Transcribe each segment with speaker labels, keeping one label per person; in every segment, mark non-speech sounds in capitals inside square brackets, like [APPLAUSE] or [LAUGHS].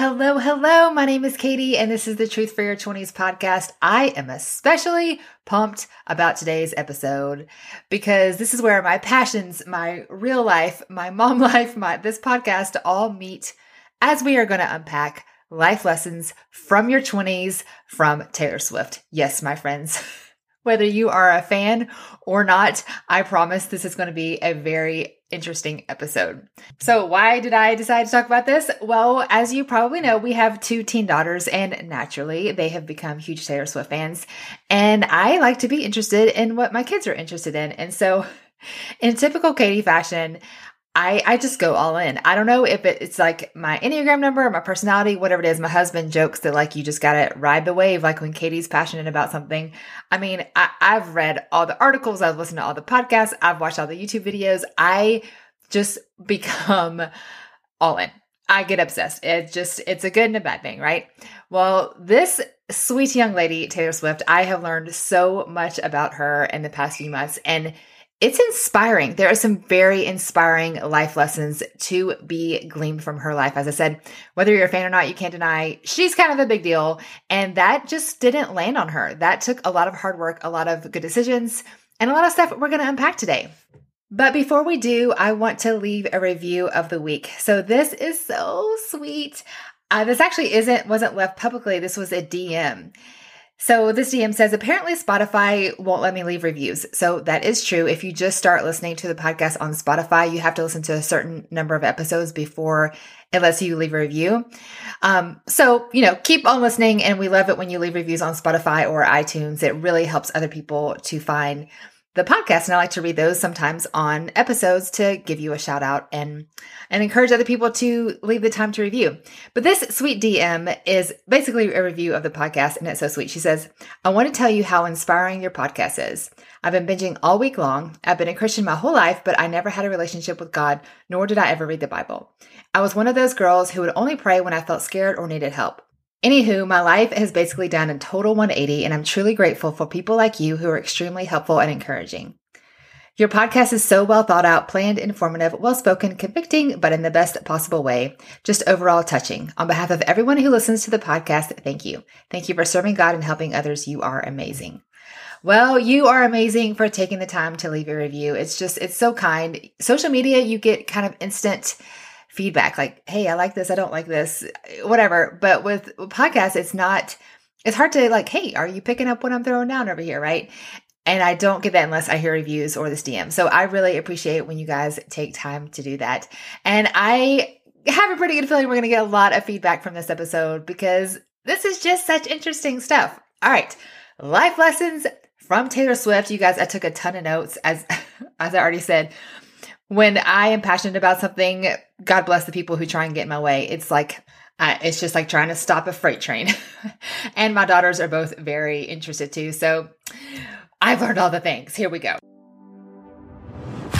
Speaker 1: Hello, hello. My name is Katie, and this is the Truth for Your 20s podcast. I am especially pumped about today's episode because this is where my passions, my real life, my mom [LAUGHS] life, my this podcast all meet as we are going to unpack life lessons from your 20s from Taylor Swift. Yes, my friends. [LAUGHS] Whether you are a fan or not, I promise this is going to be a very interesting episode. So, why did I decide to talk about this? Well, as you probably know, we have two teen daughters, and naturally, they have become huge Taylor Swift fans. And I like to be interested in what my kids are interested in. And so, [LAUGHS] in typical Katie fashion, I, I just go all in. I don't know if it, it's like my Enneagram number my personality, whatever it is. My husband jokes that like you just gotta ride the wave, like when Katie's passionate about something. I mean, I, I've read all the articles, I've listened to all the podcasts, I've watched all the YouTube videos. I just [LAUGHS] become all in. I get obsessed. It's just, it's a good and a bad thing, right? Well, this sweet young lady, Taylor Swift, I have learned so much about her in the past few months. And it's inspiring. There are some very inspiring life lessons to be gleaned from her life. As I said, whether you're a fan or not, you can't deny she's kind of a big deal. And that just didn't land on her. That took a lot of hard work, a lot of good decisions, and a lot of stuff we're going to unpack today. But before we do, I want to leave a review of the week. So this is so sweet. Uh, this actually isn't wasn't left publicly. This was a DM. So this DM says apparently Spotify won't let me leave reviews. So that is true. If you just start listening to the podcast on Spotify, you have to listen to a certain number of episodes before it lets you leave a review. Um, so, you know, keep on listening and we love it when you leave reviews on Spotify or iTunes. It really helps other people to find the podcast and I like to read those sometimes on episodes to give you a shout out and and encourage other people to leave the time to review. But this sweet DM is basically a review of the podcast and it's so sweet. She says, "I want to tell you how inspiring your podcast is. I've been binging all week long. I've been a Christian my whole life, but I never had a relationship with God, nor did I ever read the Bible. I was one of those girls who would only pray when I felt scared or needed help. Anywho, my life has basically done a total 180, and I'm truly grateful for people like you who are extremely helpful and encouraging. Your podcast is so well thought out, planned, informative, well spoken, convicting, but in the best possible way. Just overall touching. On behalf of everyone who listens to the podcast, thank you. Thank you for serving God and helping others. You are amazing. Well, you are amazing for taking the time to leave a review. It's just, it's so kind. Social media, you get kind of instant feedback like, hey, I like this, I don't like this, whatever. But with podcasts, it's not, it's hard to like, hey, are you picking up what I'm throwing down over here, right? And I don't get that unless I hear reviews or this DM. So I really appreciate when you guys take time to do that. And I have a pretty good feeling we're going to get a lot of feedback from this episode because this is just such interesting stuff. All right. Life lessons from Taylor Swift. You guys, I took a ton of notes as, [LAUGHS] as I already said when I am passionate about something, God bless the people who try and get in my way. It's like, it's just like trying to stop a freight train. [LAUGHS] and my daughters are both very interested too. So I've learned all the things. Here we go.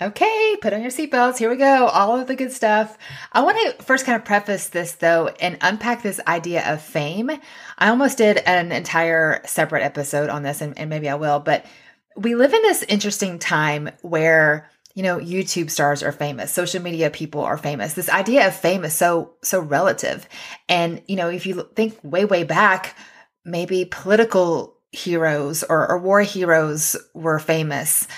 Speaker 1: Okay, put on your seatbelts. Here we go. All of the good stuff. I want to first kind of preface this though and unpack this idea of fame. I almost did an entire separate episode on this, and, and maybe I will, but we live in this interesting time where you know youtube stars are famous social media people are famous this idea of fame is so so relative and you know if you think way way back maybe political heroes or, or war heroes were famous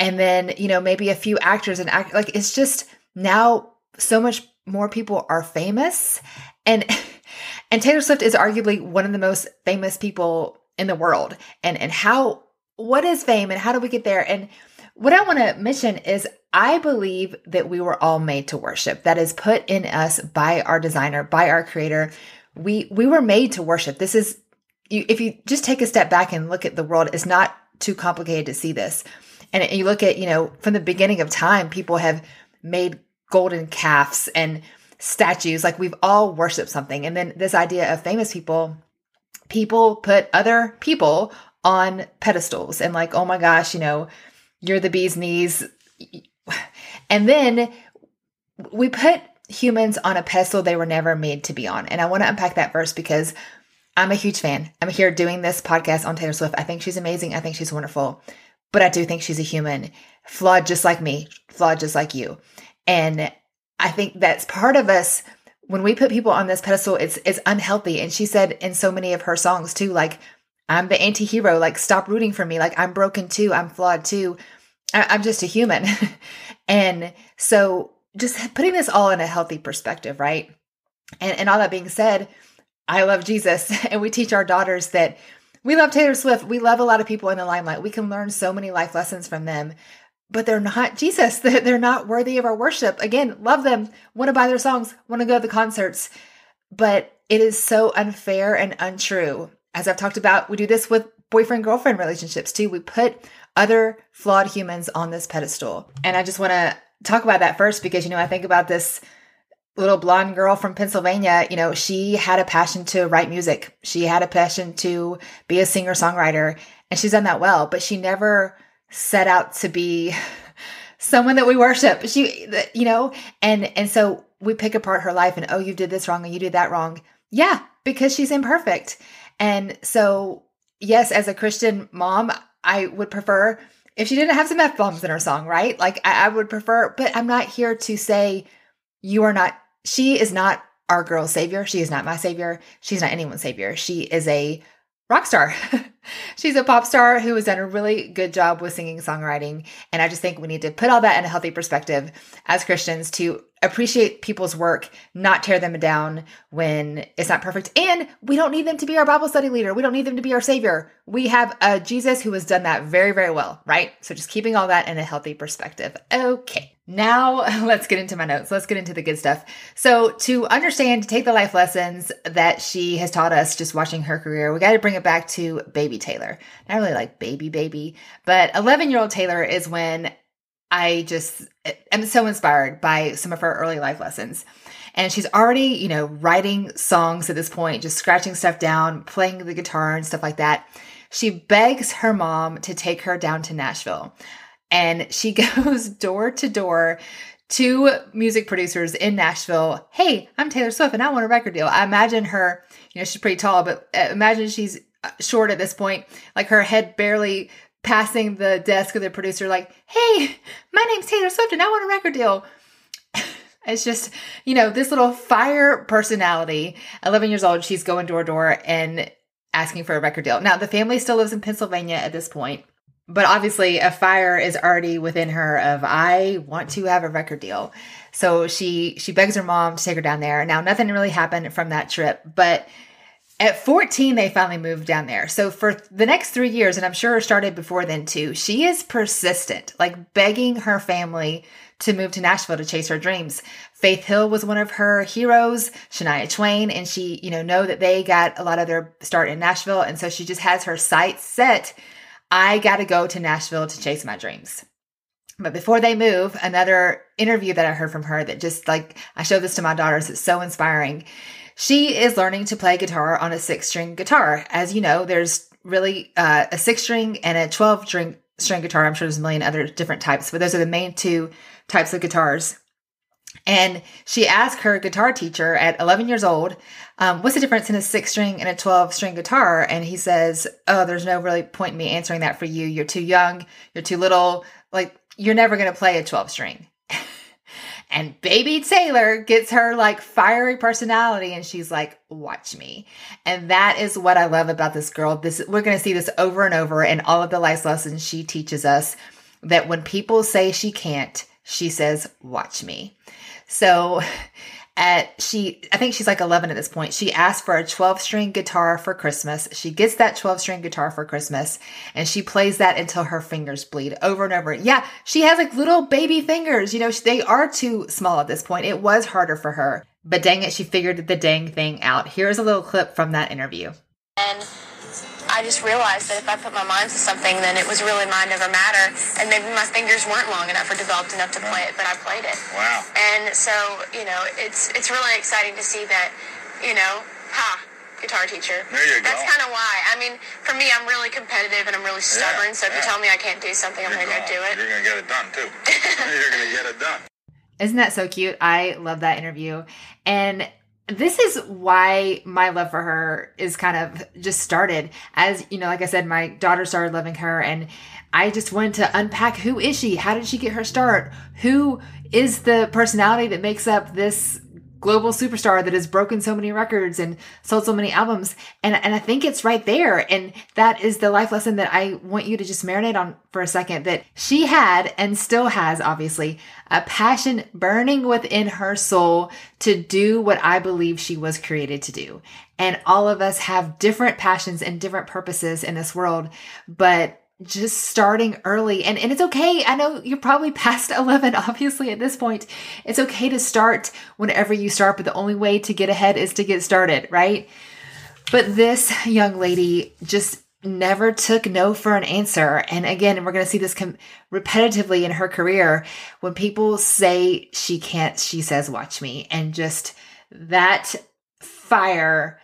Speaker 1: and then you know maybe a few actors and act like it's just now so much more people are famous. And [LAUGHS] and Taylor Swift is arguably one of the most famous people in the world. And and how what is fame and how do we get there? And what I want to mention is I believe that we were all made to worship. That is put in us by our designer by our creator. We we were made to worship. This is you, if you just take a step back and look at the world it's not too complicated to see this and you look at, you know, from the beginning of time, people have made golden calves and statues. Like we've all worshiped something. And then this idea of famous people, people put other people on pedestals and like, oh my gosh, you know, you're the bee's knees. And then we put humans on a pedestal they were never made to be on. And I want to unpack that verse because I'm a huge fan. I'm here doing this podcast on Taylor Swift. I think she's amazing. I think she's wonderful. But I do think she's a human, flawed just like me, flawed just like you. And I think that's part of us when we put people on this pedestal, it's it's unhealthy. And she said in so many of her songs too, like, I'm the anti-hero, like stop rooting for me. Like I'm broken too, I'm flawed too. I, am just a human. [LAUGHS] and so just putting this all in a healthy perspective, right? And and all that being said, I love Jesus [LAUGHS] and we teach our daughters that we love Taylor Swift. We love a lot of people in the limelight. We can learn so many life lessons from them, but they're not Jesus. [LAUGHS] They're not worthy of our worship. Again, love them, want to buy their songs, want to go to the concerts, but it is so unfair and untrue. As I've talked about, we do this with boyfriend girlfriend relationships too. We put other flawed humans on this pedestal. And I just want to talk about that first because, you know, I think about this little blonde girl from Pennsylvania, you know, she had a passion to write music. She had a passion to be a singer songwriter, and she's done that well, but she never set out to be [LAUGHS] someone that we worship. She, you know, and, and so we pick apart her life and, oh, you did this wrong and you did that wrong. Yeah, because she's imperfect. And so, yes, as a Christian mom, I would prefer if she didn't have some F bombs in her song, right? Like I, I would prefer, but I'm not here to say you are not she is not our girl's savior. She is not my savior. She's not anyone's savior. She is a rock star. [LAUGHS] She's a pop star who has done a really good job with singing, songwriting. And I just think we need to put all that in a healthy perspective as Christians to appreciate people's work, not tear them down when it's not perfect. And we don't need them to be our Bible study leader. We don't need them to be our savior. We have a Jesus who has done that very, very well, right? So just keeping all that in a healthy perspective. Okay. Now [LAUGHS] let's get into my notes. Let's get into the good stuff. So to understand, to take the life lessons that she has taught us just watching her career, we got to bring it back to baby Taylor. Not really like baby baby, but 11 year old Taylor is when I just am so inspired by some of her early life lessons. And she's already, you know, writing songs at this point, just scratching stuff down, playing the guitar and stuff like that. She begs her mom to take her down to Nashville and she [LAUGHS] goes door to door to music producers in Nashville. Hey, I'm Taylor Swift and I want a record deal. I imagine her, you know, she's pretty tall, but uh, imagine she's short at this point, like her head barely passing the desk of the producer, like, hey, my name's Taylor Swift and I want a record deal. [LAUGHS] It's just, you know, this little fire personality, 11 years old, she's going door to door and asking for a record deal. Now, the family still lives in Pennsylvania at this point but obviously a fire is already within her of I want to have a record deal. So she she begs her mom to take her down there. Now nothing really happened from that trip, but at 14 they finally moved down there. So for the next 3 years and I'm sure it started before then too. She is persistent, like begging her family to move to Nashville to chase her dreams. Faith Hill was one of her heroes, Shania Twain, and she, you know, know that they got a lot of their start in Nashville and so she just has her sights set I got to go to Nashville to chase my dreams. But before they move, another interview that I heard from her that just like I show this to my daughters, it's so inspiring. She is learning to play guitar on a six string guitar. As you know, there's really uh, a six string and a 12 string guitar. I'm sure there's a million other different types, but those are the main two types of guitars. And she asked her guitar teacher at 11 years old, um, what's the difference in a six string and a 12 string guitar? And he says, Oh, there's no really point in me answering that for you. You're too young. You're too little. Like, you're never going to play a 12 string. And baby Taylor gets her like fiery personality and she's like, watch me. And that is what I love about this girl. This, we're to see this over and over in all of the life lessons she teaches us that when people say she can't, she says, watch me. So at she I think she's like 11 at this point. She asked for a 12 string guitar for Christmas. She gets that 12 string guitar for Christmas and she plays that until her fingers bleed over and over. Yeah, she has like little baby fingers. You know, they are too small at this point. It was harder for her. But dang it, she figured the dang thing out. Here's a little clip from that interview.
Speaker 2: And I just realized that if I put my mind to something, then it was really mind over matter. And maybe my fingers weren't long enough or developed enough to play it, but I played it.
Speaker 3: Wow.
Speaker 2: And so, you know, it's it's really exciting to see that, you know, ha, guitar teacher.
Speaker 3: There you
Speaker 2: That's
Speaker 3: go.
Speaker 2: That's kind of why. I mean, for me, I'm really competitive and I'm really stubborn. so if you tell me I can't do something, I'm going to go do it.
Speaker 3: You're going to get it done, too. [LAUGHS] [LAUGHS] You're going to get it done.
Speaker 1: Isn't that so cute? I love that interview. And this is why my love for her is kind of just started. As you know, like I said, my daughter started loving her and I just wanted to unpack who is she? How did she get her start? Who is the personality that makes up this global superstar that has broken so many records and sold so many albums. And, and I think it's right there. And that is the life lesson that I want you to just marinate on for a second that she had and still has, obviously, a passion burning within her soul to do what I believe she was created to do. And all of us have different passions and different purposes in this world, but just starting early and, and it's okay. I know you're probably [LAUGHS] past 11, obviously at this point. It's okay to start whenever you start, but the only way to get ahead is to get started, right? But this young lady just never took no for an answer. And again, we're going to see this com- repetitively in her career. When people say she can't, she says, watch me. And just that fire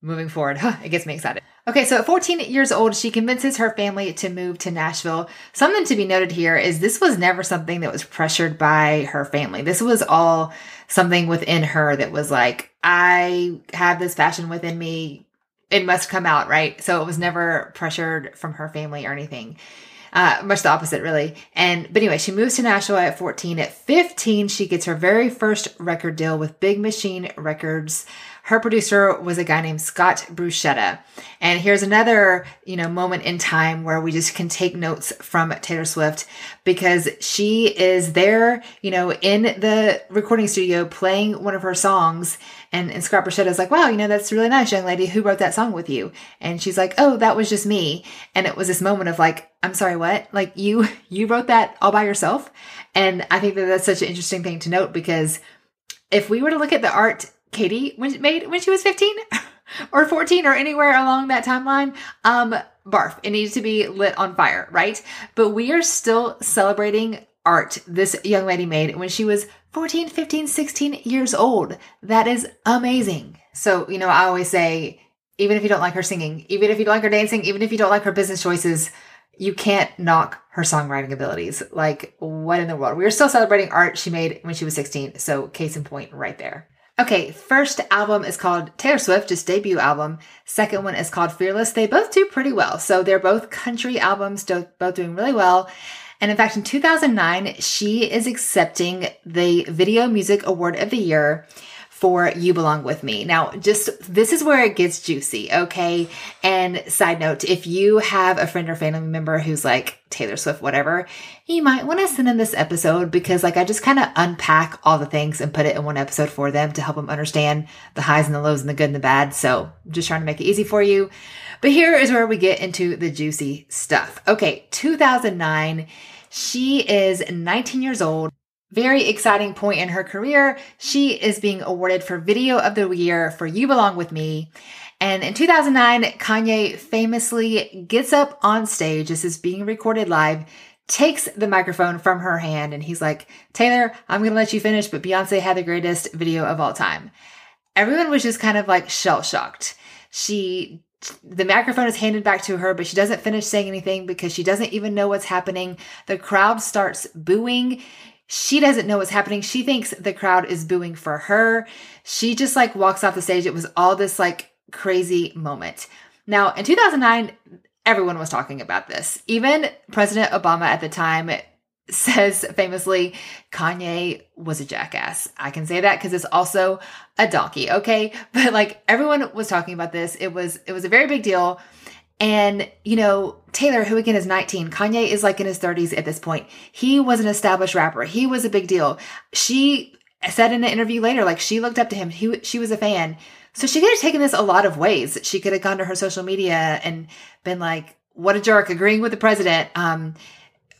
Speaker 1: moving forward, huh, [LAUGHS] it gets me excited. Okay, so at 14 years old, she convinces her family to move to Nashville. Something to be noted here is this was never something that was pressured by her family. This was all something within her that was like, I have this passion within me. It must come out, right? So it was never pressured from her family or anything. Uh, much the opposite, really. And, but anyway, she moves to Nashville at 14. At 15, she gets her very first record deal with Big Machine Records. Her producer was a guy named Scott Borchetta. And here's another, you know, moment in time where we just can take notes from Taylor Swift because she is there, you know, in the recording studio playing one of her songs. And, and Scott Borchetta is like, wow, you know, that's really nice, young lady. Who wrote that song with you? And she's like, oh, that was just me. And it was this moment of like, I'm sorry, what? Like you, [LAUGHS] you wrote that all by yourself. And I think that that's such an interesting thing to note because if we were to look at the art Katie when made when she was 15 [LAUGHS] or 14 or anywhere along that timeline, um, barf. It needs to be lit on fire, right? But we are still celebrating art this young lady made when she was 14, 15, 16 years old. That is amazing. So, you know, I always say, even if you don't like her singing, even if you don't like her dancing, even if you don't like her business choices, you can't knock her songwriting abilities. Like, what in the world? We are still celebrating art she made when she was 16. So, case in point, right there. Okay, first album is called Taylor Swift, just debut album. Second one is called Fearless. They both do pretty well. So they're both country albums, both doing really well. And in fact, in 2009, she is accepting the Video Music Award of the Year for You Belong With Me. Now, just this is where it gets juicy, okay? And side note, if you have a friend or family member who's like Taylor Swift, whatever, you might want to send them this episode because, like, I just kind of unpack all the things and put it in one episode for them to help them understand the highs and the lows and the good and the bad. So, just trying to make it easy for you. But here is where we get into the juicy stuff. Okay, 2009. She is 19 years old very exciting point in her career. She is being awarded for Video of the Year for You Belong With Me. And in 2009, Kanye famously gets up on stage. This is being recorded live, takes the microphone from her hand, and he's like, Taylor, I'm going to let you finish, but Beyonce had the greatest video of all time. Everyone was just kind of like shell shocked. She the microphone is handed back to her, but she doesn't finish saying anything because she doesn't even know what's happening. The crowd starts booing. She doesn't know what's happening. She thinks the crowd is booing for her. She just like walks off the stage. It was all this like crazy moment. Now, in 2009, everyone was talking about this. Even President Obama at the time [LAUGHS] says famously, Kanye was a jackass. I can say that because it's also a donkey, okay? [LAUGHS] But like everyone was talking about this. It was it was a very big deal. And, you know, Taylor, who again is 19, Kanye is like in his 30s at this point. He was an established rapper. He was a big deal. She said in an interview later, like she looked up to him. He, she was a fan. So she could have taken this a lot of ways. She could have gone to her social media and been like, what a jerk, agreeing with the president. Um,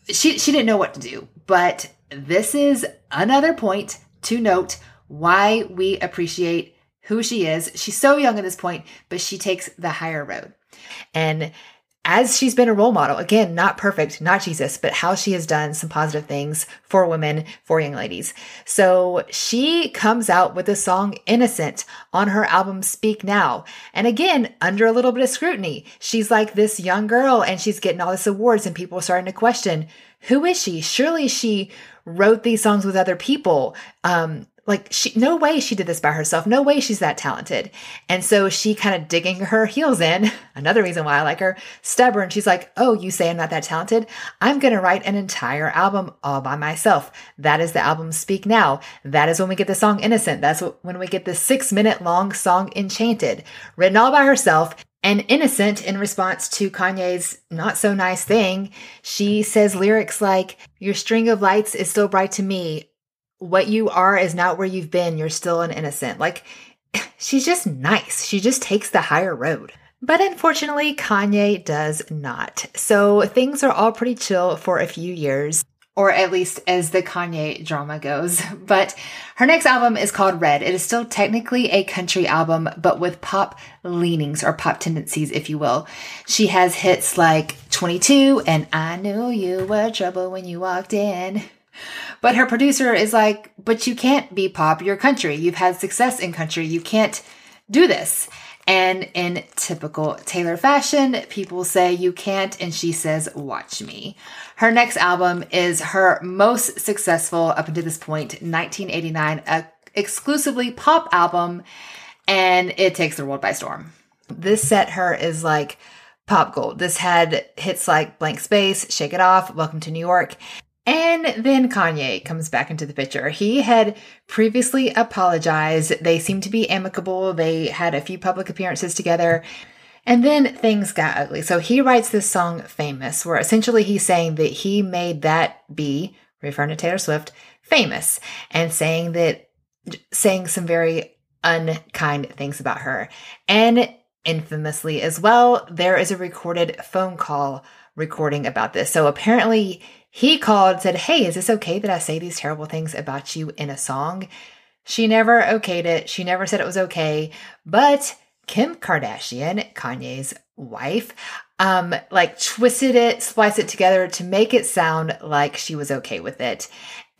Speaker 1: she, she didn't know what to do. But this is another point to note why we appreciate who she is. She's so young at this point, but she takes the higher road. And as she's been a role model, again, not perfect, not Jesus, but how she has done some positive things for women, for young ladies. So she comes out with the song Innocent on her album Speak Now. And again, under a little bit of scrutiny, she's like this young girl and she's getting all this awards and people are starting to question, who is she? Surely she wrote these songs with other people. Um, like she no way she did this by herself. No way she's that talented. And so she kind of digging her heels in [LAUGHS] another reason why i like her stubborn. She's like oh you say i'm not that talented? I'm going to write an entire album all by myself. That is the album speak now. That is when we get the song innocent. That's when we get the six minute long song enchanted. Written all by herself and innocent in response to Kanye's not so nice thing, she says lyrics like, Your string of lights is still bright to me what you are is not where you've been. You're still an innocent. Like, [SIGHS] she's just nice. She just takes the higher road. But unfortunately, Kanye does not. So things are all pretty chill for a few years, or at least as the Kanye drama goes. [LAUGHS] But her next album is called Red. It is still technically a country album, but with pop leanings or pop tendencies, if you will. She has hits like 22 and I knew you were trouble when you walked in. But her producer is like, but you can't be pop, you're country. You've had success in country. You can't do this. And in typical Taylor fashion, people say you can't, and she says, watch me. Her next album is her most successful up until this point, 1989, a exclusively pop album, and it takes the world by storm. This set her is like pop gold. This had hits like Blank Space, Shake It Off, Welcome to New York. And then Kanye comes back into the picture. He had previously apologized. They seemed to be amicable. They had a few public appearances together. And then things got ugly. So he writes this song Famous, where essentially he's saying that he made that be, referring to Taylor Swift, famous and saying that, saying some very unkind things about her. And infamously as well, there is a recorded phone call recording about this. So apparently he called and said, Hey, is this okay that I say these terrible things about you in a song? She never okayed it. She never said it was okay. But Kim Kardashian, Kanye's wife, um, like twisted it, spliced it together to make it sound like she was okay with it.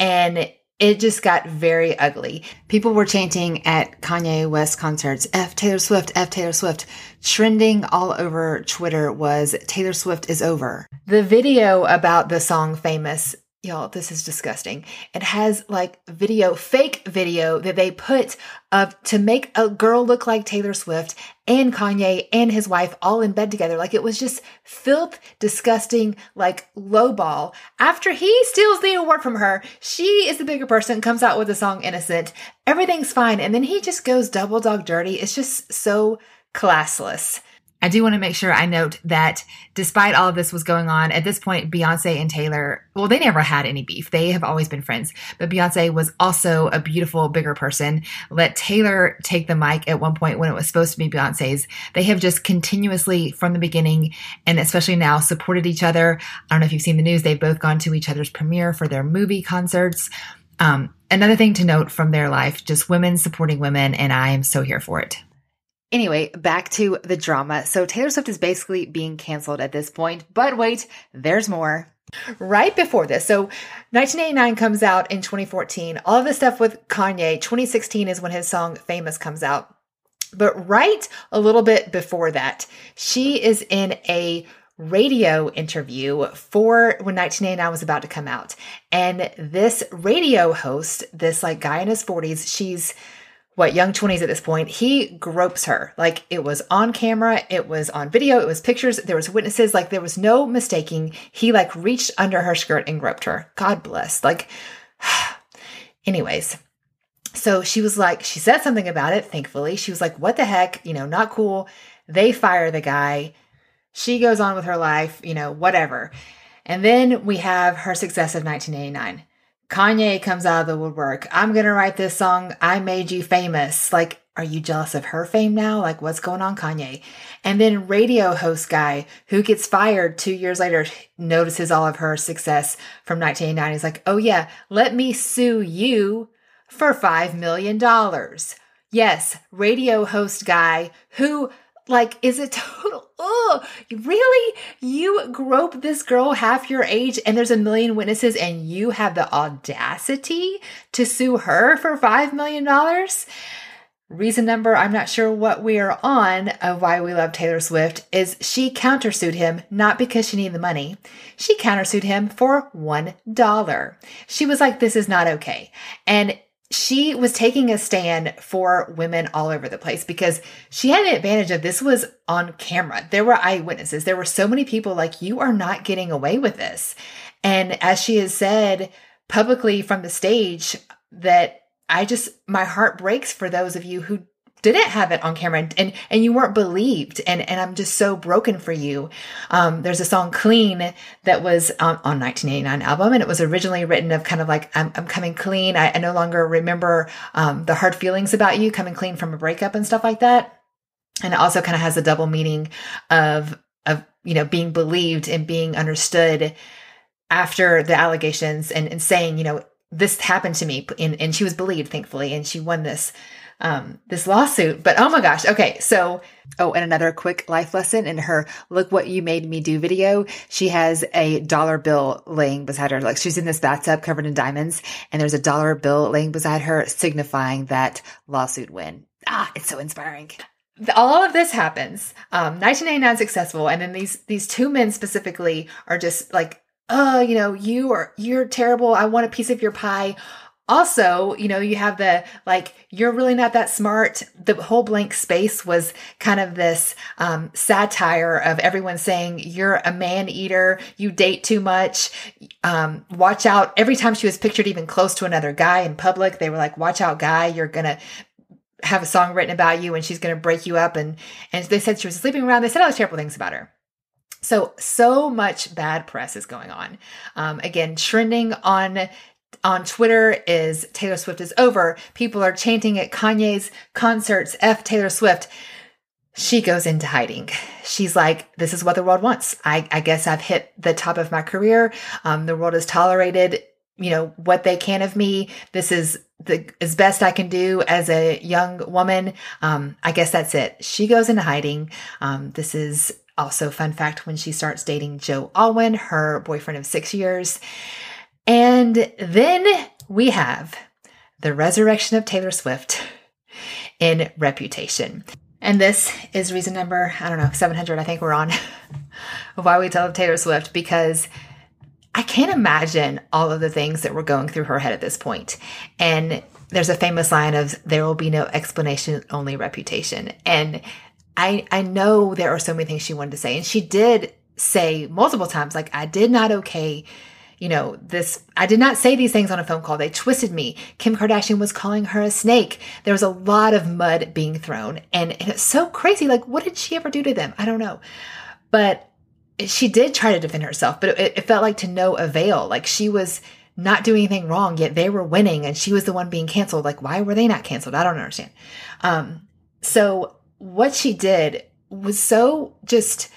Speaker 1: And it just got very ugly. People were chanting at Kanye West concerts, F Taylor Swift, F Taylor Swift. Trending all over Twitter was Taylor Swift is over. The video about the song Famous Y'all, this is disgusting. It has like video, fake video that they put of to make a girl look like Taylor Swift and Kanye and his wife all in bed together. Like it was just filth, disgusting, like lowball. After he steals the award from her, she is the bigger person, comes out with the song Innocent. Everything's fine. And then he just goes double dog dirty. It's just so classless. I do want to make sure I note that despite all of this was going on, at this point, Beyonce and Taylor, well, they never had any beef. They have always been friends. But Beyonce was also a beautiful, bigger person. Let Taylor take the mic at one point when it was supposed to be Beyonce's. They have just continuously, from the beginning, and especially now, supported each other. I don't know if you've seen the news. They've both gone to each other's premiere for their movie concerts. Um, another thing to note from their life, just women supporting women, and I am so here for it. Anyway, back to the drama. So Taylor Swift is basically being canceled at this point, but wait, there's more. Right before this, so 1989 comes out in 2014. All of the stuff with Kanye, 2016 is when his song Famous comes out. But right a little bit before that, she is in a radio interview for when 1989 was about to come out. And this radio host, this like guy in his 40s, she's what young 20s at this point he gropes her. Like it was on camera it was on video it was pictures there was witnesses like there was no mistaking. He like reached under her skirt and groped her. God bless. Like [SIGHS] anyways. So she was like she said something about it thankfully. She was like what the heck? You know not cool. They fire the guy. She goes on with her life you know whatever. And then we have her success of 1989 Kanye comes out of the woodwork. I'm going to write this song. I made you famous. Like, are you jealous of her fame now? Like, what's going on, Kanye? And then radio host guy who gets fired two years later notices all of her success from 1989. He's like, oh yeah, let me sue you for $5 million. Yes, radio host guy who like is it [LAUGHS] total oh really? You grope this girl half your age and there's a million witnesses and you have the audacity to sue her for five million dollars? Reason number i'm not sure what we are on of why we love taylor swift is she countersued him not because she needed the money. She countersued him for one dollar. She was like this is not okay. And she was taking a stand for women all over the place because she had an advantage of this was on camera. There were eyewitnesses. There were so many people like, you are not getting away with this. And as she has said publicly from the stage, that I just, my heart breaks for those of you who didn't have it on camera and, and, and you weren't believed. And, and I'm just so broken for you. Um, there's a song clean that was on, on 1989 album and it was originally written of kind of like, I'm, I'm coming clean. I, I no longer remember, um, the hard feelings about you coming clean from a breakup and stuff like that. And it also kind of has a double meaning of, of, you know, being believed and being understood after the allegations and, and saying, you know, this happened to me and, and she was believed thankfully and she won this um, this lawsuit. But oh my gosh. Okay. So, oh, and another quick life lesson in her look what you made me do video. She has a dollar bill laying beside her. Like she's in this bathtub covered in diamonds and there's a dollar bill laying beside her signifying that lawsuit win. Ah, it's so inspiring all of this happens. Um, 1989 successful, and then these these two men specifically are just like, oh, you know, you are you're terrible. I want a piece of your pie. Also, you know, you have the like, you're really not that smart. The whole blank space was kind of this um, satire of everyone saying, you're a man eater, you date too much, um, watch out. Every time she was pictured even close to another guy in public, they were like, watch out, guy, you're gonna have a song written about you and she's gonna break you up. And, and they said she was sleeping around. They said all these terrible things about her. So, so much bad press is going on. Um, again, trending on on Twitter is Taylor Swift is over. People are chanting at Kanye's concerts, F Taylor Swift. She goes into hiding. She's like, this is what the world wants. I, I guess I've hit the top of my career. Um, the world has tolerated, you know, what they can of me. This is the as best I can do as a young woman. Um, I guess that's it. She goes into hiding. Um, this is also fun fact when she starts dating Joe Alwyn, her boyfriend of six years. And then we have the resurrection of Taylor Swift in Reputation. And this is reason number, I don't know, 700, I think we're on, [LAUGHS] why we tell Taylor Swift because I can't imagine all of the things that were going through her head at this point. And there's a famous line of, there will be no explanation, only reputation. And I, I know there are so many things she wanted to say. And she did say multiple times, like, I did not okay you know, this, I did not say these things on a phone call. They twisted me. Kim Kardashian was calling her a snake. There was a lot of mud being thrown. And, and it's so crazy. Like, what did she ever do to them? I don't know. But she did try to defend herself, but it, it felt like to no avail. Like she was not doing anything wrong, yet they were winning and she was the one being canceled. Like, why were they not canceled? I don't understand. Um, so what she did was so just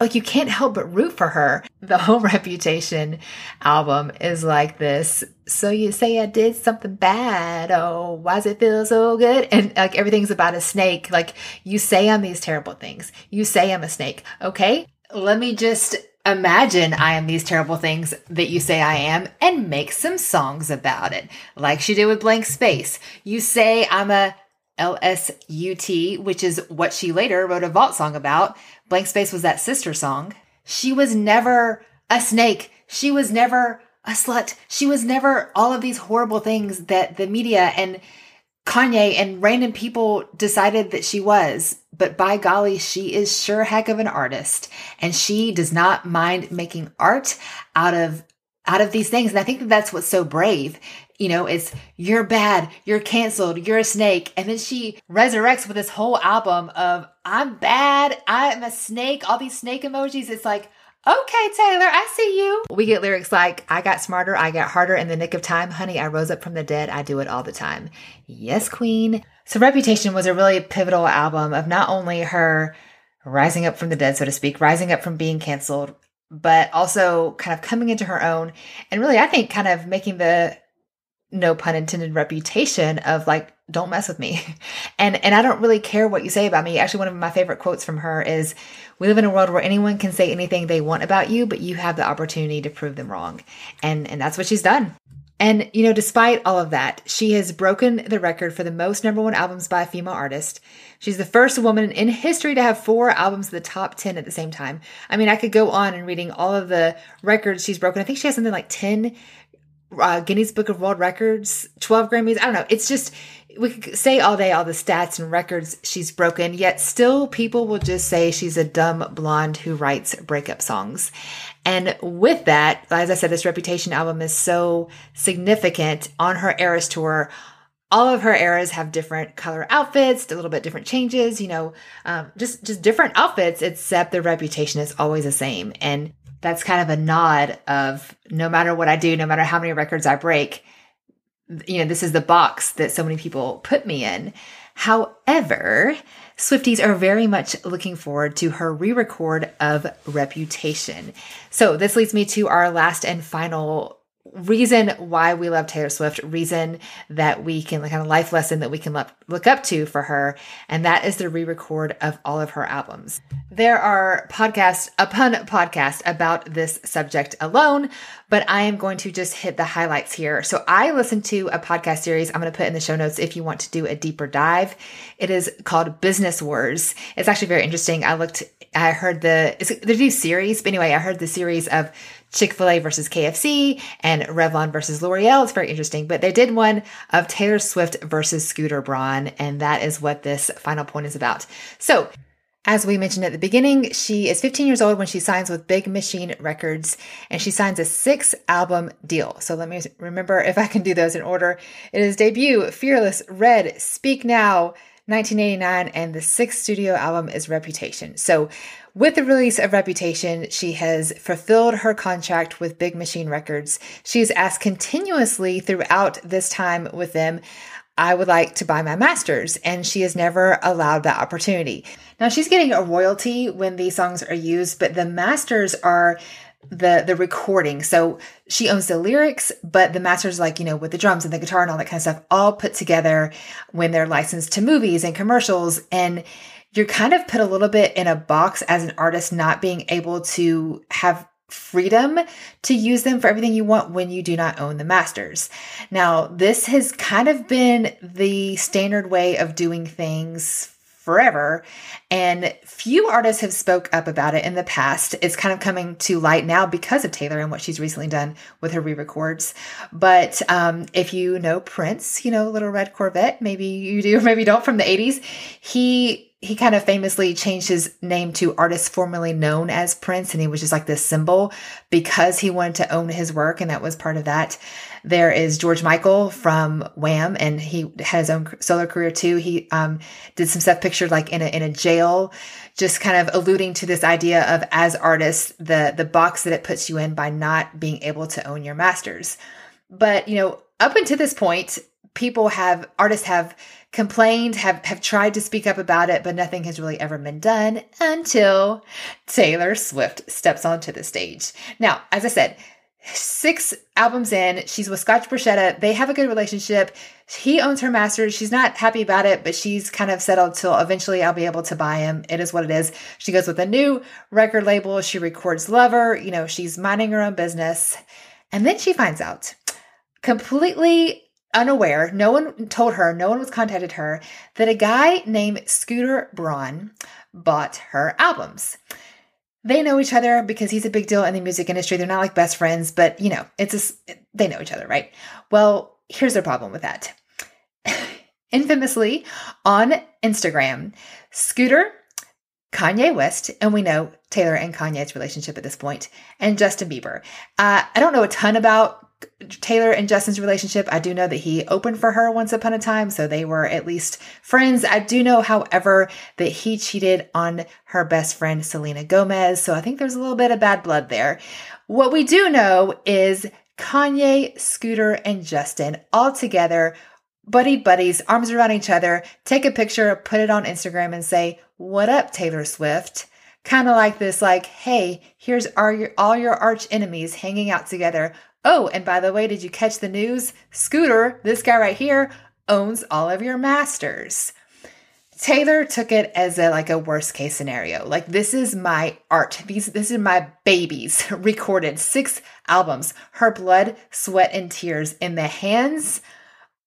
Speaker 1: like you can't help but root for her. The whole [LAUGHS] Reputation album is like this. So you say I did something bad. Oh, why does it feel so good? And like everything's about a snake. Like you say I'm these terrible things. You say I'm a snake. Okay. Let me just imagine I am these terrible things that you say I am and make some songs about it. Like she did with Blank Space. You say I'm a LSUT, which is what she later wrote a vault song about. Blank Space was that sister song. She was never a snake. She was never a slut. She was never all of these horrible things that the media and Kanye and random people decided that she was. But by golly, she is sure heck of an artist and she does not mind making art out of out of these things. And I think that that's what's so brave you know, it's you're bad, you're canceled, you're a snake. And then she resurrects with this whole album of I'm bad, I'm a snake, all these snake emojis. It's like, okay, Taylor, I see you. We get lyrics like, I got smarter, I got harder in the nick of time. Honey, I rose up from the dead, I do it all the time. Yes, Queen. So Reputation was a really pivotal album of not only her rising up from the dead, so to speak, rising up from being canceled, but also kind of coming into her own and really, I think, kind of making the no pun intended reputation of like don't mess with me. [LAUGHS] And and I don't really care what you say about me. Actually one of my favorite quotes from her is we live in a world where anyone can say anything they want about you, but you have the opportunity to prove them wrong. And and that's what she's done. And you know, despite all of that, she has broken the record for the most number 1 albums by a female artist. She's the first woman in history to have four albums in the top 10 at the same time. I mean, I could go on and reading all of the records she's broken. I think she has something like 10 uh, Guinness Book of World Records, 12 Grammys. I don't know. It's just, we could say all day all the stats and records she's broken, yet still people will just say she's a dumb blonde who writes breakup songs. And with that, as I said, this Reputation album is so significant on her Eras tour. All of her eras have different color outfits, a little bit different changes, you know, um, just just different outfits. Except the reputation is always the same, and that's kind of a nod of no matter what I do, no matter how many records I break, you know, this is the box that so many people put me in. However, Swifties are very much looking forward to her re record of Reputation. So, this leads me to our last and final reason why we love Taylor Swift, reason that we can like, kind of life lesson that we can look, up to for her, and that is the re-record of all of her albums. There are podcasts upon podcast about this subject alone, but I am going to just hit the highlights here. So I listened to a podcast series I'm going to put in the show notes if you want to do a deeper dive. It is called Business Wars. It's actually very interesting. I looked I heard the, they do series, but anyway, I heard the series of Chick fil A versus KFC and Revlon versus L'Oreal. It's very interesting. But they did one of Taylor Swift versus Scooter Braun, and that is what this final point is about. So, as we mentioned at the beginning, she is 15 years old when she signs with Big Machine Records and she signs a six album deal. So let me remember if I can do those in order. It is debut, Fearless, Red, Speak Now, 1989, and the sixth studio album is Reputation. So with the release of Reputation, she has fulfilled her contract with Big Machine Records. She She's asked continuously throughout this time with them, I would like to buy my masters, and she has never allowed that opportunity. Now she's getting a royalty when these songs are used, but the masters are the the recording. So she owns the lyrics, but the masters like, you know, with the drums and the guitar and all that kind of stuff all put together when they're licensed to movies and commercials and you're kind of put a little bit in a box as an artist, not being able to have freedom to use them for everything you want when you do not own the masters. Now, this has kind of been the standard way of doing things forever and few artists have spoke up about it in the past it's kind of coming to light now because of taylor and what she's recently done with her re-records but um, if you know prince you know little red corvette maybe you do [LAUGHS] maybe don't from the 80s he he kind of famously changed his name to artist formerly known as Prince, and he was just like this symbol because he wanted to own his work, and that was part of that. There is George Michael from Wham, and he had his own solo career too. He um, did some stuff pictured like in a in a jail, just kind of alluding to this idea of as artists the the box that it puts you in by not being able to own your masters. But you know, up until this point, people have artists have complained, have, have tried to speak up about it, but nothing has really ever been done until Taylor Swift steps onto the stage. Now, as I said, six albums in, she's with Scott Borchetta. They have a good relationship. He owns her masters. She's not happy about it, but she's kind of settled till eventually I'll be able to buy him. It is what it is. She goes with a new record label. She records Lover. You know, she's minding her own business. And then she finds out completely unaware, no one told her, no one was contacted her, that a guy named Scooter Braun bought her albums. They know each other because he's a big deal in the music industry. They're not like best friends, but you know, it's a, they know each other, right? Well, here's their problem with that. [LAUGHS] Infamously on Instagram, Scooter, Kanye West, and we know Taylor and Kanye's relationship at this point, and Justin Bieber. Uh, I don't know a ton about Taylor and Justin's relationship, I do know that he opened for her once upon a time, so they were at least friends. I do know, however, that he cheated on her best friend, Selena Gomez, so I think there's a little bit of bad blood there. What we do know is Kanye, Scooter, and Justin all together, buddy buddies, arms around each other, take a picture, put it on Instagram, and say, What up, Taylor Swift? kind of like this like hey here's our, all your arch enemies hanging out together Oh, and by the way, did you catch the news? Scooter, this guy right here, owns all of your masters. Taylor took it as a like a worst case scenario. Like this is my art. These this is my babies [LAUGHS] recorded six albums. Her blood, sweat and tears in the hands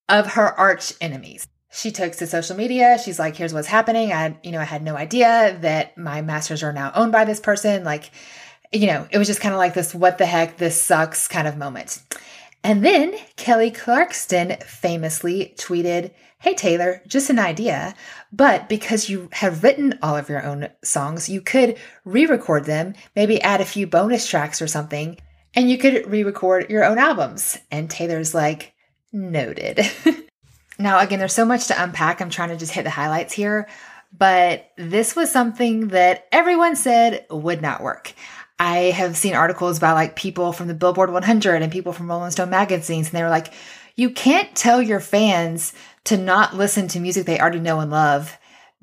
Speaker 1: of her arch enemies. She took to social media. She's like, "Here's what's happening. I, you know, I had no idea that my masters are now owned by this person. Like, you know, it was just kind of like this what the heck, this sucks kind of moment." And then Kelly Clarkson famously tweeted, Hey Taylor, just an idea, but because you have written all of your own songs, you could re record them, maybe add a few bonus tracks or something, and you could re record your own albums. And Taylor's like, Noted. [LAUGHS] now, again, there's so much to unpack. I'm trying to just hit the highlights here, but this was something that everyone said would not work. I have seen articles by like people from the Billboard 100 and people from Rolling Stone magazines, and they were like, you can't tell your fans to not listen to music they already know and love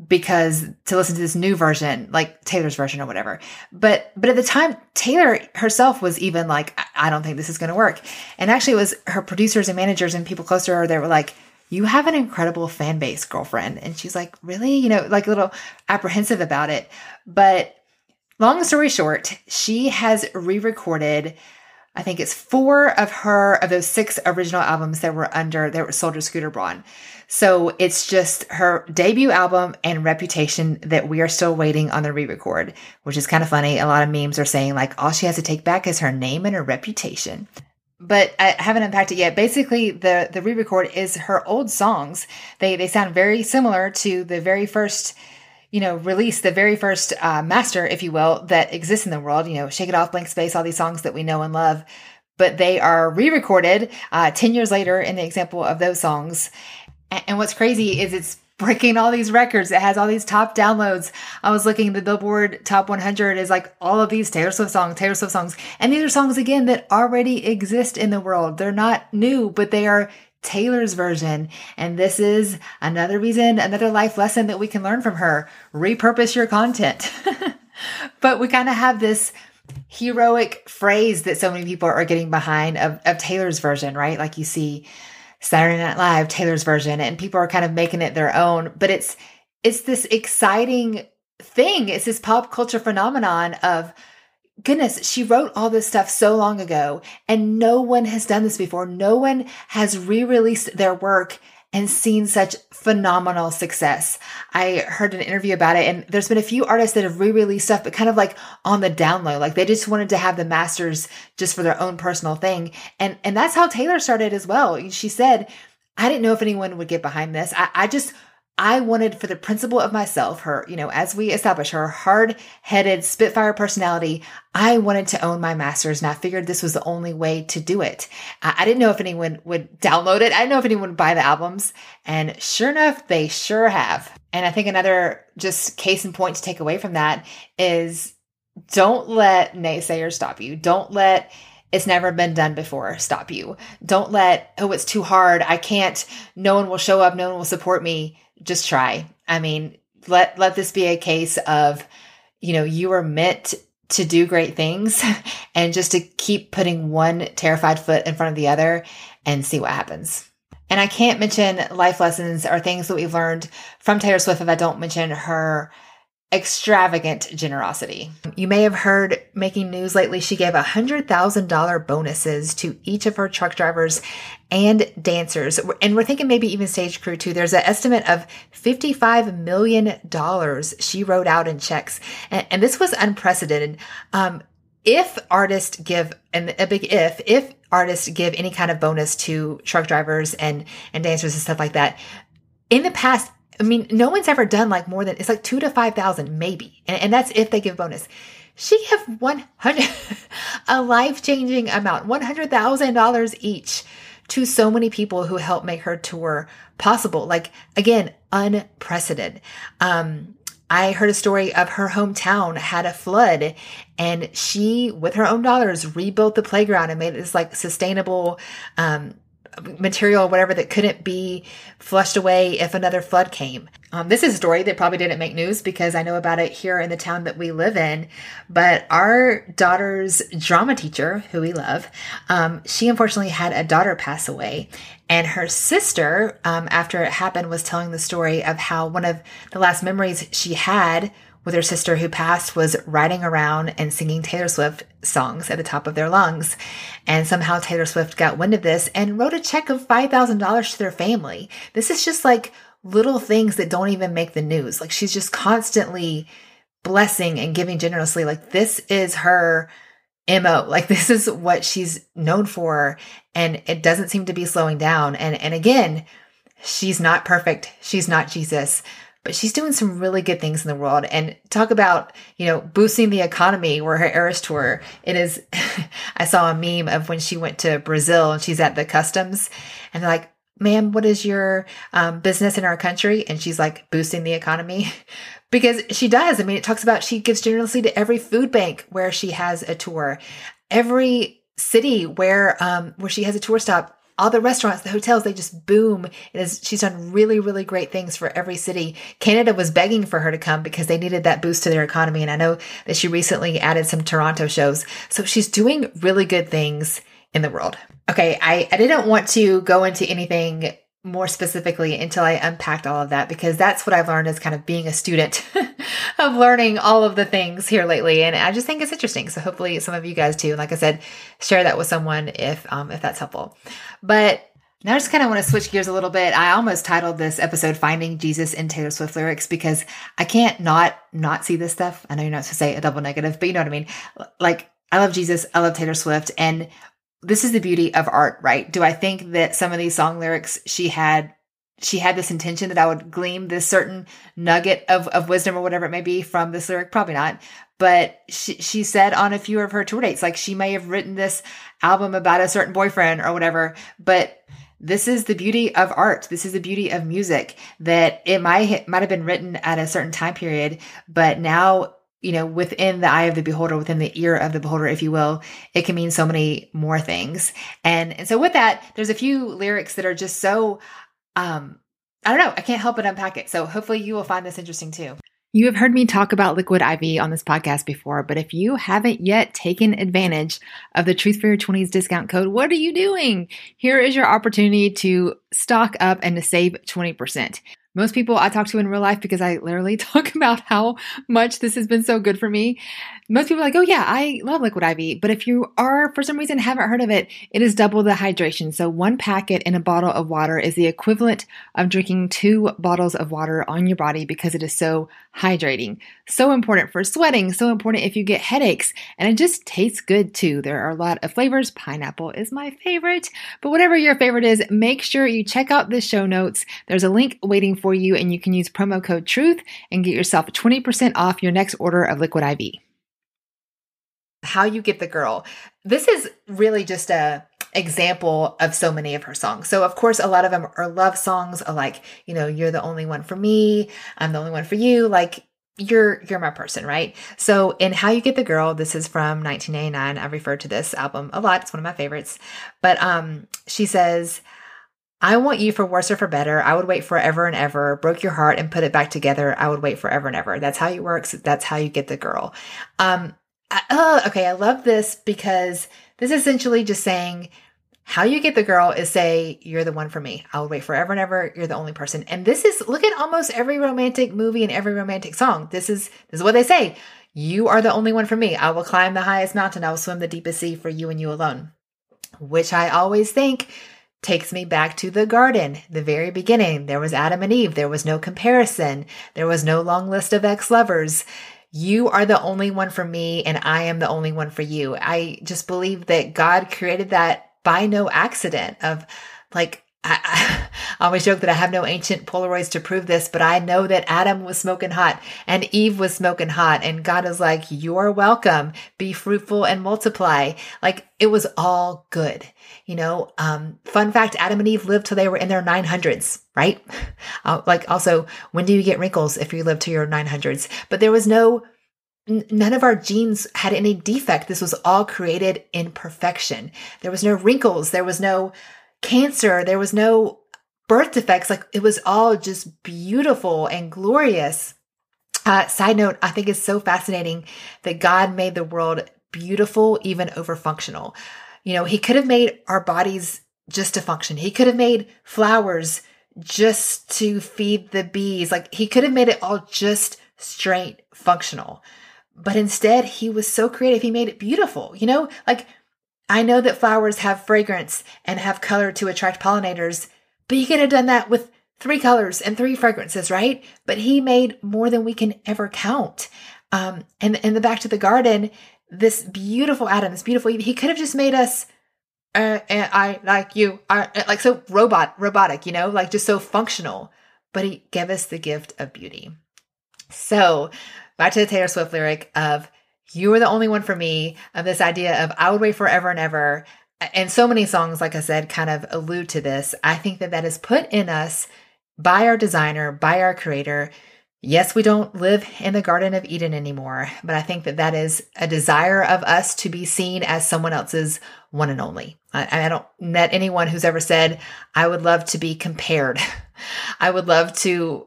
Speaker 1: because to listen to this new version, like Taylor's version or whatever. But but at the time, Taylor herself was even like, I don't think this is going to work. And actually, it was her producers and managers and people close to her They were like, you have an incredible fan base, girlfriend. And she's like, really? You know, like a little apprehensive about it. But Long story short, she has re recorded, I think it's four of her, of those six original albums that were under, that were sold to Scooter Braun. So it's just her debut album and Reputation that we are still waiting on the re record, which is kind of funny. A lot of memes are saying like all she has to take back is her name and her reputation but I haven't unpacked it yet. Basically, the the re-record is her old songs. They they sound very similar to the very first you know, release the very first uh, master, if you will, that exists in the world. You know, Shake It Off, Blank Space, all these songs that we know and love, but they are re-recorded uh, ten years later in the example of those songs. And, and what's crazy is it's breaking all these records. It has all these top downloads. I was looking the Billboard Top 100 is like all of these Taylor Swift songs, Taylor Swift songs, and these are songs again that already exist in the world. They're not new, but they are Taylor's version. And this is another reason, another life lesson that we can learn from her. Repurpose your content. [LAUGHS] but we kind of have this heroic phrase that so many people are getting behind of, of Taylor's version, right? Like you see Saturday Night Live, Taylor's version, and people are kind of making it their own. But it's it's this exciting thing. It's this pop culture phenomenon of goodness, she wrote all this stuff so long ago and no one has done this before. No one has re-released their work and seen such phenomenal success. I heard an interview about it and there's been a few artists that have re-released stuff, but kind of like on the down low. Like they just wanted to have the masters just for their own personal thing. And, and that's how Taylor started as well. She said, I didn't know if anyone would get behind this. I, I just I wanted for the principle of myself, her, you know, as we establish her hard headed Spitfire personality, I wanted to own my masters and I figured this was the only way to do it. I didn't know if anyone would download it. I didn't know if anyone would buy the albums. And sure enough, they sure have. And I think another just case in point to take away from that is don't let naysayers stop you. Don't let it's never been done before stop you. Don't let, oh, it's too hard. I can't, no one will show up. No one will support me just try. I mean, let let this be a case of, you know, you are meant to do great things [LAUGHS] and just to keep putting one terrified foot in front of the other and see what happens. And I can't mention life lessons or things that we've learned from Taylor Swift if I don't mention her extravagant generosity. You may have heard making news lately. She gave $100,000 bonuses to each of her truck drivers and dancers. And we're thinking maybe even stage crew too. There's an estimate of $55 million she wrote out in checks. And, and this was unprecedented. Um, if artists give, and a big if, if artists give any kind of bonus to truck drivers and, and dancers and stuff like that, in the past, I mean, no one's ever done like more than it's like two to five thousand, maybe, and, and that's if they give bonus. She gave one hundred [LAUGHS] a life changing amount, one hundred thousand dollars each to so many people who helped make her tour possible. Like again, unprecedented. Um, I heard a story of her hometown had a flood and she, with her own dollars, rebuilt the playground and made it this like sustainable, um, material, whatever that couldn't be flushed away if another flood came. Um, this is a story that probably didn't make news because I know about it here in the town that we live in. But our daughter's drama teacher, who we love, um, she unfortunately had a daughter pass away. And her sister, um, after it happened, was telling the story of how one of the last memories she had with her sister who passed was riding around and singing Taylor Swift songs at the top of their lungs. And somehow Taylor Swift got wind of this and wrote a check of $5,000 to their family. This is just like little things that don't even make the news. Like she's just constantly blessing and giving generously. Like this is her MO. Like [LAUGHS] this is what she's known for. And it doesn't seem to be slowing down. And, and again, she's not perfect. She's not Jesus but she's doing some really good things in the world. And talk about, you know, boosting the economy where her Eras tour, it is, [LAUGHS] I saw a meme of when she went to Brazil and she's at the customs and they're like, ma'am, what is your um, business in our country? And she's like boosting the economy [LAUGHS] because she does. I mean, it talks about she gives generously to every food bank where she has a tour, every city where um, where she has a tour stop all the restaurants, the hotels, they just boom. It is, she's done really, really great things for every city. Canada was begging for her to come because they needed that boost to their economy. And I know that she recently added some Toronto shows. So she's doing really good things in the world. Okay. I, I didn't want to go into anything more specifically until I unpacked all of that because that's what I've learned as kind of being a student [LAUGHS] of learning all of the things here lately. And I just think it's interesting. So hopefully some of you guys too, like I said, share that with someone if, um, if that's helpful. But now I just kind of want to switch gears a little bit. I almost titled this episode Finding Jesus in Taylor Swift lyrics because I can't not, not see this stuff. I know you're not supposed to say a double negative, but you know what I mean? Like, I love Jesus. I love Taylor Swift. And this is the beauty of art, right? Do I think that some of these song lyrics she had she had this intention that I would glean this certain nugget of, of wisdom or whatever it may be from this lyric? Probably not. But she, she said on a few of her tour dates, like she may have written this album about a certain boyfriend or whatever, but this is the beauty of art. This is the beauty of music that it might, might have been written at a certain time period, but now you know, within the eye of the beholder, within the ear of the beholder, if you will, it can mean so many more things. And, and so with that, there's a few lyrics that are just so, um, I don't know, I can't help but unpack it. So hopefully you will find this interesting too. You have heard me talk about Liquid IV on this podcast before, but if you haven't yet taken advantage of the Truth for Your 20s discount code, what are you doing? Here is your opportunity to stock up and to save 20%. Most people I talk to in real life, because I literally [LAUGHS] talk about how much this has been so good for me, most people are like, oh yeah, I love liquid IV. But if you are, for some reason, haven't heard of it, it is double the hydration. So one packet in a bottle of water is the equivalent of drinking two bottles of water on your body because it is so hydrating. So important for sweating, so important if you get headaches, and it just tastes good too. There are a lot of flavors. Pineapple is my favorite, but whatever your favorite is, make sure you check out the show notes. There's a link waiting for you, and you can use promo code TRUTH and get yourself 20% off your next order of liquid IV how you get the girl. This is really just a example of so many of her songs. So of course a lot of them are love songs like, you know, you're the only one for me, I'm the only one for you, like you're you're my person, right? So in How You Get the Girl, this is from 1989. I've referred to this album a lot. It's one of my favorites. But um she says I want you for worse or for better. I would wait forever and ever. Broke your heart and put it back together. I would wait forever and ever. That's how you works. That's how you get the girl. Um, uh, okay, I love this because this is essentially just saying how you get the girl is say, you're the one for me. I'll wait forever and ever. You're the only person. And this is, look at almost every romantic movie and every romantic song. This is, this is what they say. You are the only one for me. I will climb the highest mountain. I will swim the deepest sea for you and you alone. Which I always think takes me back to the garden, the very beginning. There was Adam and Eve. There was no comparison. There was no long list of ex lovers you are the only one for me and I am the only one for you. I just believe that God created that by no accident of like, I, I, always joke that I have no ancient Polaroids to prove this, but I know that Adam was smoking hot and Eve was smoking hot. And God is like, you're welcome. Be fruitful and multiply. Like it was all good. You know, um, fun fact, Adam and Eve lived till they were in their 900s, right? Uh, like also, when do you get wrinkles if you live to your 900s? But there was no, none of our genes had any defect. This was all created in perfection. There was no wrinkles. There was no, cancer. There was no birth defects. Like it was all just beautiful and glorious. Uh, side note, I think it's so fascinating that God made the world beautiful, even over functional. You know, He could have made our bodies just to function. He could have made flowers just to feed the bees. Like He could have made it all just straight functional. But instead, He was so creative. He made it beautiful. You know, like I know that flowers have fragrance and have color to attract pollinators, but He could have done that with three colors and three fragrances, right? But he made more than we can ever count. Um, and in the back to the garden, this beautiful Adam, this beautiful he could have just made us. Uh, and I like you, I, uh, like so robot, robotic, you know, like just so functional. But he gave us the gift of beauty. So back to the Taylor Swift lyric of "You were the only one for me." Of this idea of I would wait forever and ever. And so many songs, like I said, kind of allude to this. I think that that is put in us by our designer, by our creator. Yes, we don't live in the Garden of Eden anymore, but I think that that is a desire of us to be seen as someone else's one and only. I, I don't met anyone who's ever said, I would love to be compared. [LAUGHS] I would love to,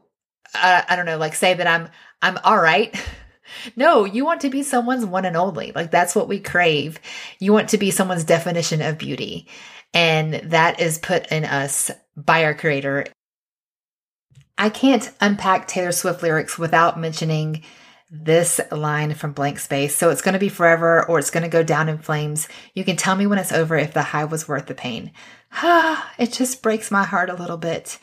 Speaker 1: uh, I don't know, like say that I'm, I'm all right. [LAUGHS] No, you want to be someone's one and only. Like that's what we crave. You want to be someone's definition of beauty. And that is put in us by our creator I can't unpack Taylor Swift lyrics without mentioning this line from Blank Space. So it's going to be forever or it's going to go down in flames. You can tell me when it's over if the high was worth the pain. [SIGHS] it just breaks my heart a little bit.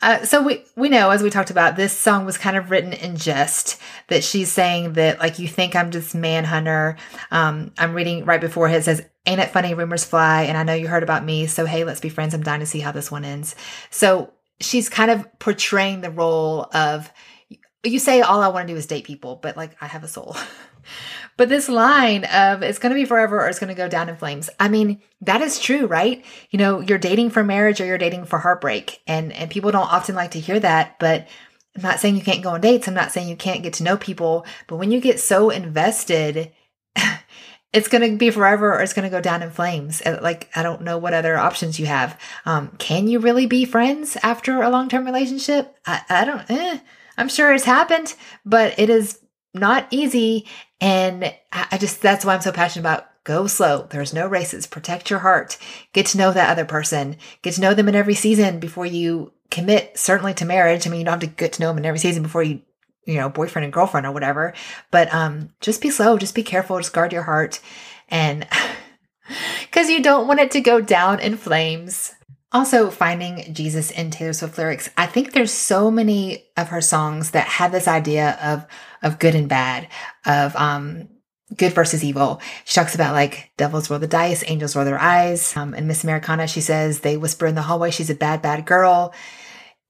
Speaker 1: Uh, so we we know as we talked about this song was kind of written in jest that she's saying that like you think I'm just manhunter. Um, I'm reading right before it says ain't it funny rumors fly and I know you heard about me so hey let's be friends I'm dying to see how this one ends. So she's kind of portraying the role of you say all I want to do is date people, but like I have a soul. [LAUGHS] but this line of it's going to be forever or it's going to go down in flames. I mean, that is true, right? You know, you're dating for marriage or you're dating for heartbreak. And and people don't often like to hear that, but I'm not saying you can't go on dates. I'm not saying you can't get to know people, but when you get so invested [LAUGHS] it's going to be forever or it's going to go down in flames. Like, I don't know what other options you have. Um, can you really be friends after a long term relationship? I, I don't, eh, I'm sure it's happened, but it is not easy. And I, just, that's why I'm so passionate about go slow. There's no races. Protect your heart. Get to know that other person. Get to know them in every season before you commit, certainly to marriage. I mean, you don't have to get to know them in every season before you you know, boyfriend and girlfriend or whatever. But um, just be slow, just be careful, just guard your heart. And [LAUGHS] because you don't want it to go down in flames. Also, finding Jesus in Taylor Swift lyrics. I think there's so many of her songs that have this idea of of good and bad, of um good versus evil. She talks about like devils roll the dice, angels roll their eyes. Um, in Miss Americana, she says they whisper in the hallway, she's a bad, bad girl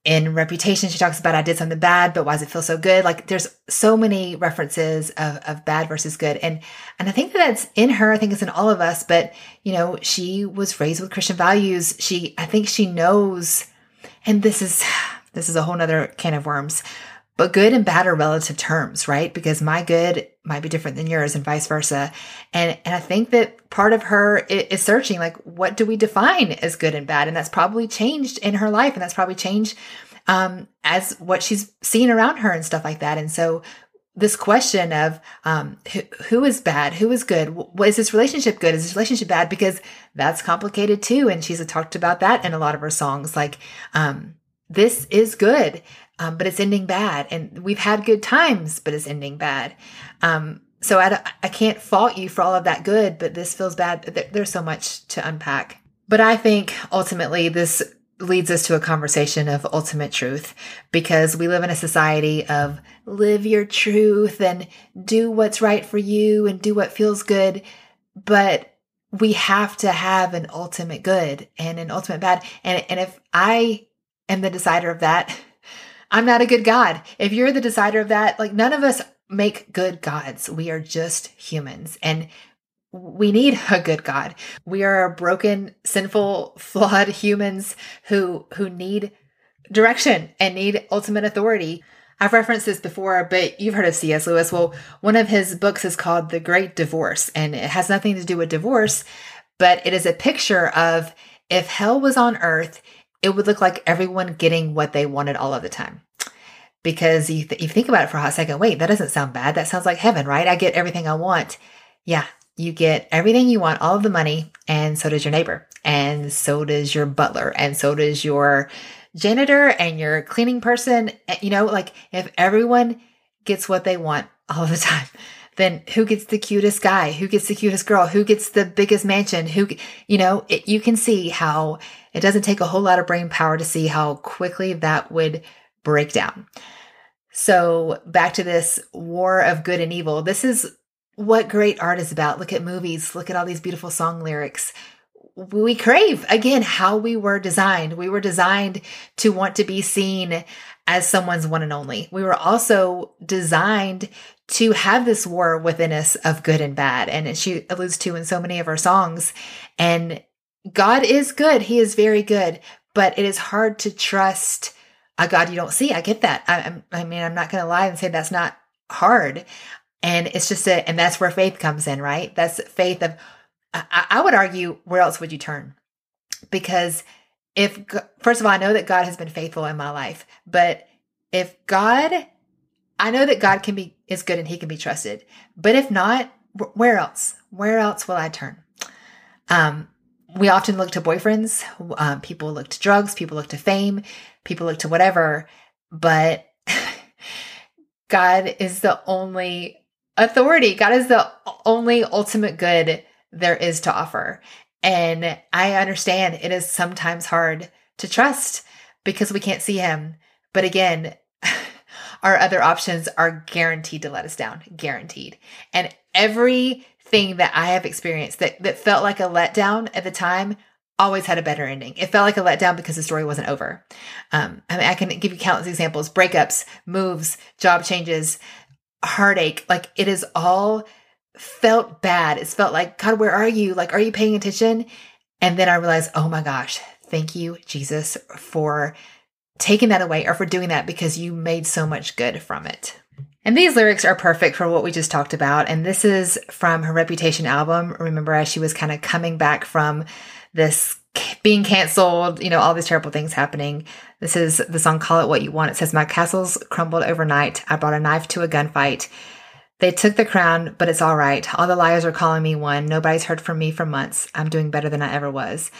Speaker 1: in Reputation, she talks about I did something bad, but why does it feel so good? Like there's so many references of, of bad versus good. And, and I think that that's in her. I think it's in all of us, but you know, she was raised with Christian values. She, I think she knows, and this is, [SIGHS] this is a whole nother can of worms, but good and bad are relative terms, right? Because my good might be different than yours and vice versa. And, and I think that part of her is searching, like, what do we define as good and bad? And that's probably changed in her life. And that's probably changed, um, as what she's seen around her and stuff like that. And so this question of um, who, who is bad, who is good, what is this relationship good, is this relationship bad? Because that's complicated too, and she's talked about that in a lot of her songs. Like, um, this is good, um, but it's ending bad. And we've had good times, but it's ending bad. Um, so I, I can't fault you for all of that good, but this feels bad. there's so much to unpack. But I think ultimately this leads us to a conversation of ultimate truth because we live in a society of live your truth and do what's right for you and do what feels good. But we have to have an ultimate good and an ultimate bad. And, and if I am the decider of that, I'm not a good God. If you're the decider of that, like none of us make good gods. We are just humans and we need a good God. We are broken, sinful, [LAUGHS] flawed humans who who need direction and need ultimate authority. I've referenced this before, but you've heard of C.S. Lewis. Well, one of his books is called The Great Divorce, and it has nothing to do with divorce, but it is a picture of if hell was on earth, it would look like everyone getting what they wanted all of the time. Because you, th- you think about it for a hot second, wait, that doesn't sound bad. That sounds like heaven, right? I get everything I want. Yeah, you get everything you want, all of the money, and so does your neighbor, and so does your butler, and so does your janitor and your cleaning person. Eh, you know, like if everyone gets what they want all of the time, then who gets the cutest guy? Who gets the cutest girl? Who gets the biggest mansion? Who, you know, it, you can see how it doesn't take a whole lot of brain power to see how quickly that would break down. So back to this war of good and evil. This is what great art is about. Look at movies. Look at all these beautiful song lyrics. We crave again how we were designed. We were designed to want to be seen as someone's one and only. We were also designed to have this war within us of good and bad. And she alludes to in so many of her songs. And God is good. He is very good, but it is hard to trust a God you don't see. I get that. I, I mean, I'm not going to lie and say that's not hard. And it's just a, and that's where faith comes in, right? That's faith of, I, I would argue, where else would you turn? Because if, first of all, I know that God has been faithful in my life, but if God I know that God can be is good and he can be trusted. But if not, where else? Where else will I turn? Um, we often look to boyfriends. Um, people look to drugs. People look to fame. People look to whatever. But [LAUGHS] God is the only authority. God is the only ultimate good there is to offer. And I understand it is sometimes hard to trust because we can't see him. But again, [LAUGHS] our other options are guaranteed to let us down, guaranteed. And everything that I have experienced that, that felt like a letdown at the time always had a better ending. It felt like a letdown because the story wasn't over. Um, I mean, I can give you countless examples, breakups, moves, job changes, heartache. Like it is all felt bad. It's felt like, God, where are you? Like, are you paying attention? And then I realized, oh my gosh, thank you, Jesus, for taking that away or for doing that because you made so much good from it. And these lyrics are perfect for what we just talked about. And this is from her Reputation album. Remember, as she was kind of coming back from this being canceled, you know, all these terrible things happening. This is the song Call It What You Want. It says, My castles crumbled overnight. I brought a knife to a gunfight. They took the crown, but it's all right. All the liars are calling me one. Nobody's heard from me for months. I'm doing better than I ever was.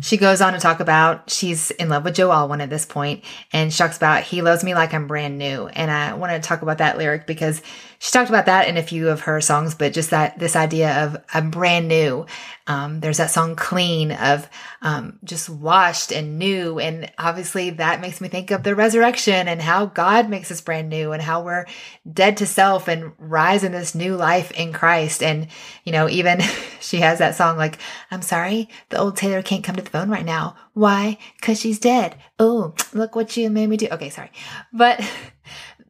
Speaker 1: She goes on to talk about she's in love with Joe Alwyn at this point, and she talks about he loves me like I'm brand new. And I want to talk about that lyric because she talked about that in a few of her songs, but just that this idea of I'm brand new. Um, there's that song Clean of um, just washed and new. And obviously that makes me think of the resurrection and how God makes us brand new and how we're dead to self and rise in this new life in Christ. And, you know, even [LAUGHS] she has that song like, I'm sorry, the old Taylor can't come to the phone right now. Why? Cause she's dead. Oh, look what you made me do. Okay, sorry. But [LAUGHS]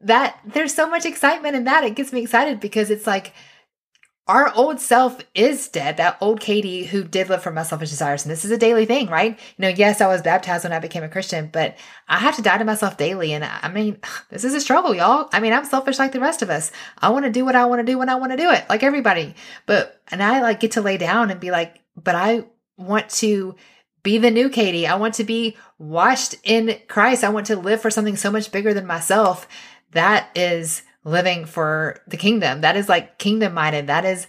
Speaker 1: that there's so much excitement in that. It gets me excited because it's like our old self is dead. That old Katie who did live for my selfish desires. And this is a daily thing, right? You know, yes, I was baptized when I became a Christian, but I have to die to myself daily. And I mean, [SIGHS] this is a struggle, y'all. I mean, I'm selfish like the rest of us. I want to do what I want to do when I want to do it, like everybody. But, and I like get to lay down and be like, but I want to be the new Katie. I want to be washed in Christ. I want to live for something so much bigger than myself that is living for the kingdom. That is like kingdom minded. That is,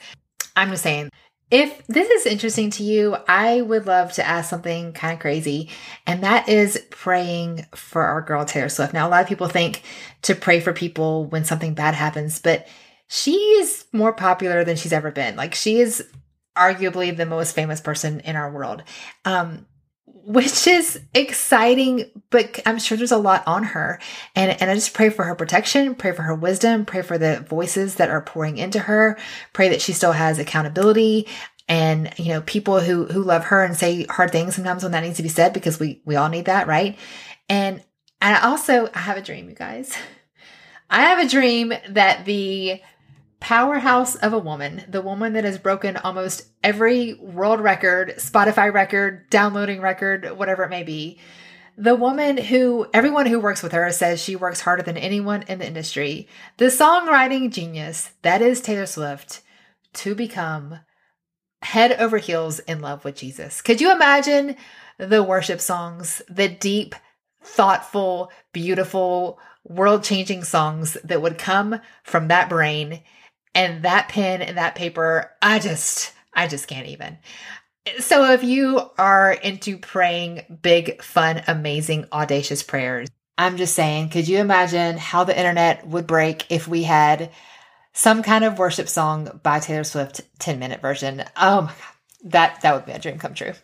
Speaker 1: I'm just saying, if this is interesting to you, I would love to ask something kind of crazy, and that is praying for our girl Taylor Swift. Now, a lot of people think to pray for people when something bad happens, but she is more popular than she's ever been. Like, she is arguably the most famous person in our world. Um, which is exciting, but I'm sure there's a lot on her. And, and I just pray for her protection, pray for her wisdom, pray for the voices that are pouring into her, pray that she still has accountability and, you know, people who, who love her and say hard things sometimes when that needs to be said because we, we all need that, right? And, and I also, I have a dream, you guys. [LAUGHS] I have a dream that the powerhouse of a woman, the woman that has broken almost every world record, Spotify record, downloading record, whatever it may be. The woman who everyone who works with her says she works harder than anyone in the industry. The songwriting genius that is Taylor Swift to become head over heels in love with Jesus. Could you imagine the worship songs, the deep, thoughtful, beautiful, world changing songs that would come from that brain and that pen and that paper. I just, I just can't even. So if you are into praying big, fun, amazing, audacious prayers, I'm just saying, could you imagine how the internet would break if we had some kind of worship song by Taylor Swift 10 minute version? Oh my God. That, that would be a dream come true.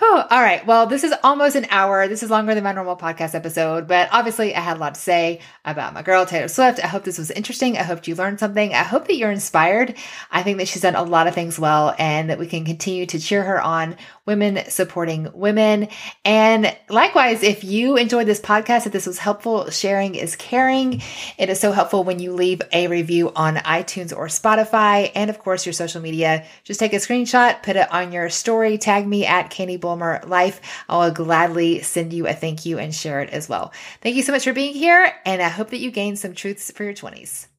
Speaker 1: Whew. All right. Well, this is almost an hour. This is longer than my normal podcast episode, but obviously I had a lot to say about my girl, Taylor Swift. I hope this was interesting. I hope you learned something. I hope that you're inspired. I think that she's done a lot of things well and that we can continue to cheer her on women supporting women. And likewise, if you enjoyed this podcast, if this was helpful, sharing is caring. It is so helpful when you leave a review on iTunes or Spotify. And of course, your social media. Just take a screenshot, put it on your story, tag me at Katie Bulmer Life. I will gladly send you a thank you and share it as well. Thank you so much for being here. And I hope that you gain some truths for your 20s.